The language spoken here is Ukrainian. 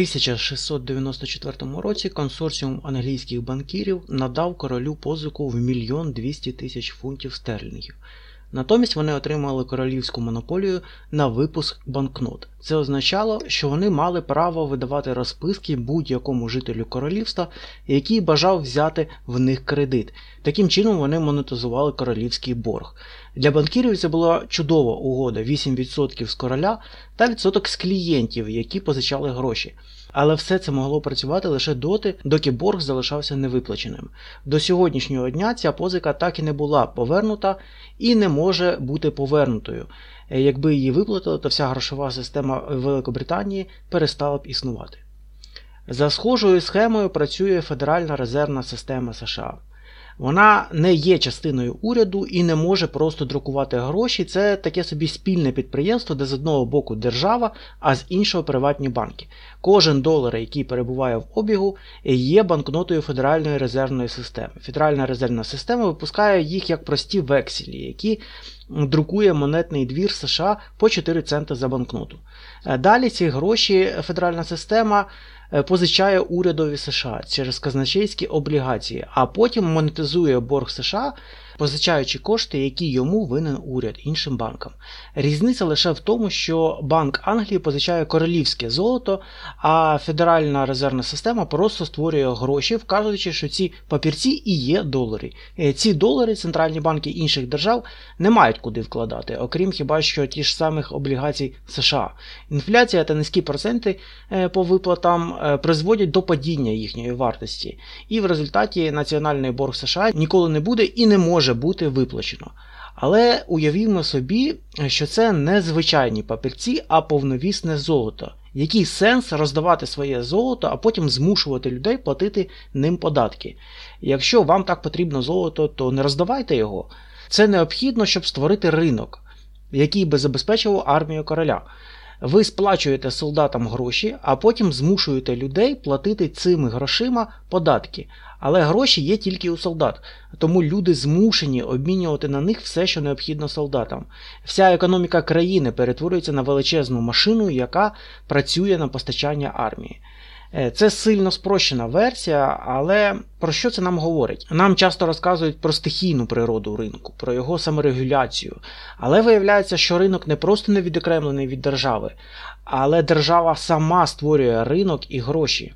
1694 році консорціум англійських банкірів надав королю позику в мільйон 200 тисяч фунтів стерлінгів. Натомість вони отримали королівську монополію на випуск банкнот. Це означало, що вони мали право видавати розписки будь-якому жителю королівства, який бажав взяти в них кредит. Таким чином вони монетизували королівський борг. Для банкірів це була чудова угода: 8% з короля та відсоток з клієнтів, які позичали гроші. Але все це могло працювати лише доти, доки борг залишався невиплаченим. До сьогоднішнього дня ця позика так і не була повернута і не може бути повернутою. Якби її виплатили, то вся грошова система Великобританії перестала б існувати. За схожою схемою працює Федеральна резервна система США. Вона не є частиною уряду і не може просто друкувати гроші. Це таке собі спільне підприємство, де з одного боку держава, а з іншого приватні банки. Кожен долар, який перебуває в обігу, є банкнотою Федеральної резервної системи. Федеральна резервна система випускає їх як прості векселі, які друкує монетний двір США по 4 центи за банкноту. Далі ці гроші Федеральна система. Е, позичає урядові США через казначейські облігації, а потім монетизує борг США позичаючи кошти, які йому винен уряд іншим банкам. Різниця лише в тому, що Банк Англії позичає королівське золото, а Федеральна резервна система просто створює гроші, вказуючи, що ці папірці і є долари. Е, ці долари центральні банки інших держав не мають куди вкладати, окрім хіба що ті ж самих облігацій США. Інфляція та низькі проценти е, по виплатам е, призводять до падіння їхньої вартості. І в результаті національний борг США ніколи не буде і не може може бути виплачено. Але уявімо собі, що це не звичайні папірці, а повновісне золото. Який сенс роздавати своє золото, а потім змушувати людей платити ним податки? Якщо вам так потрібно золото, то не роздавайте його. Це необхідно, щоб створити ринок, який би забезпечував армію короля. Ви сплачуєте солдатам гроші, а потім змушуєте людей платити цими грошима податки. Але гроші є тільки у солдат, тому люди змушені обмінювати на них все, що необхідно солдатам. Вся економіка країни перетворюється на величезну машину, яка працює на постачання армії. Е, це сильно спрощена версія, але про що це нам говорить? Нам часто розказують про стихійну природу ринку, про його саморегуляцію. Але виявляється, що ринок не просто не відокремлений від держави, але держава сама створює ринок і гроші.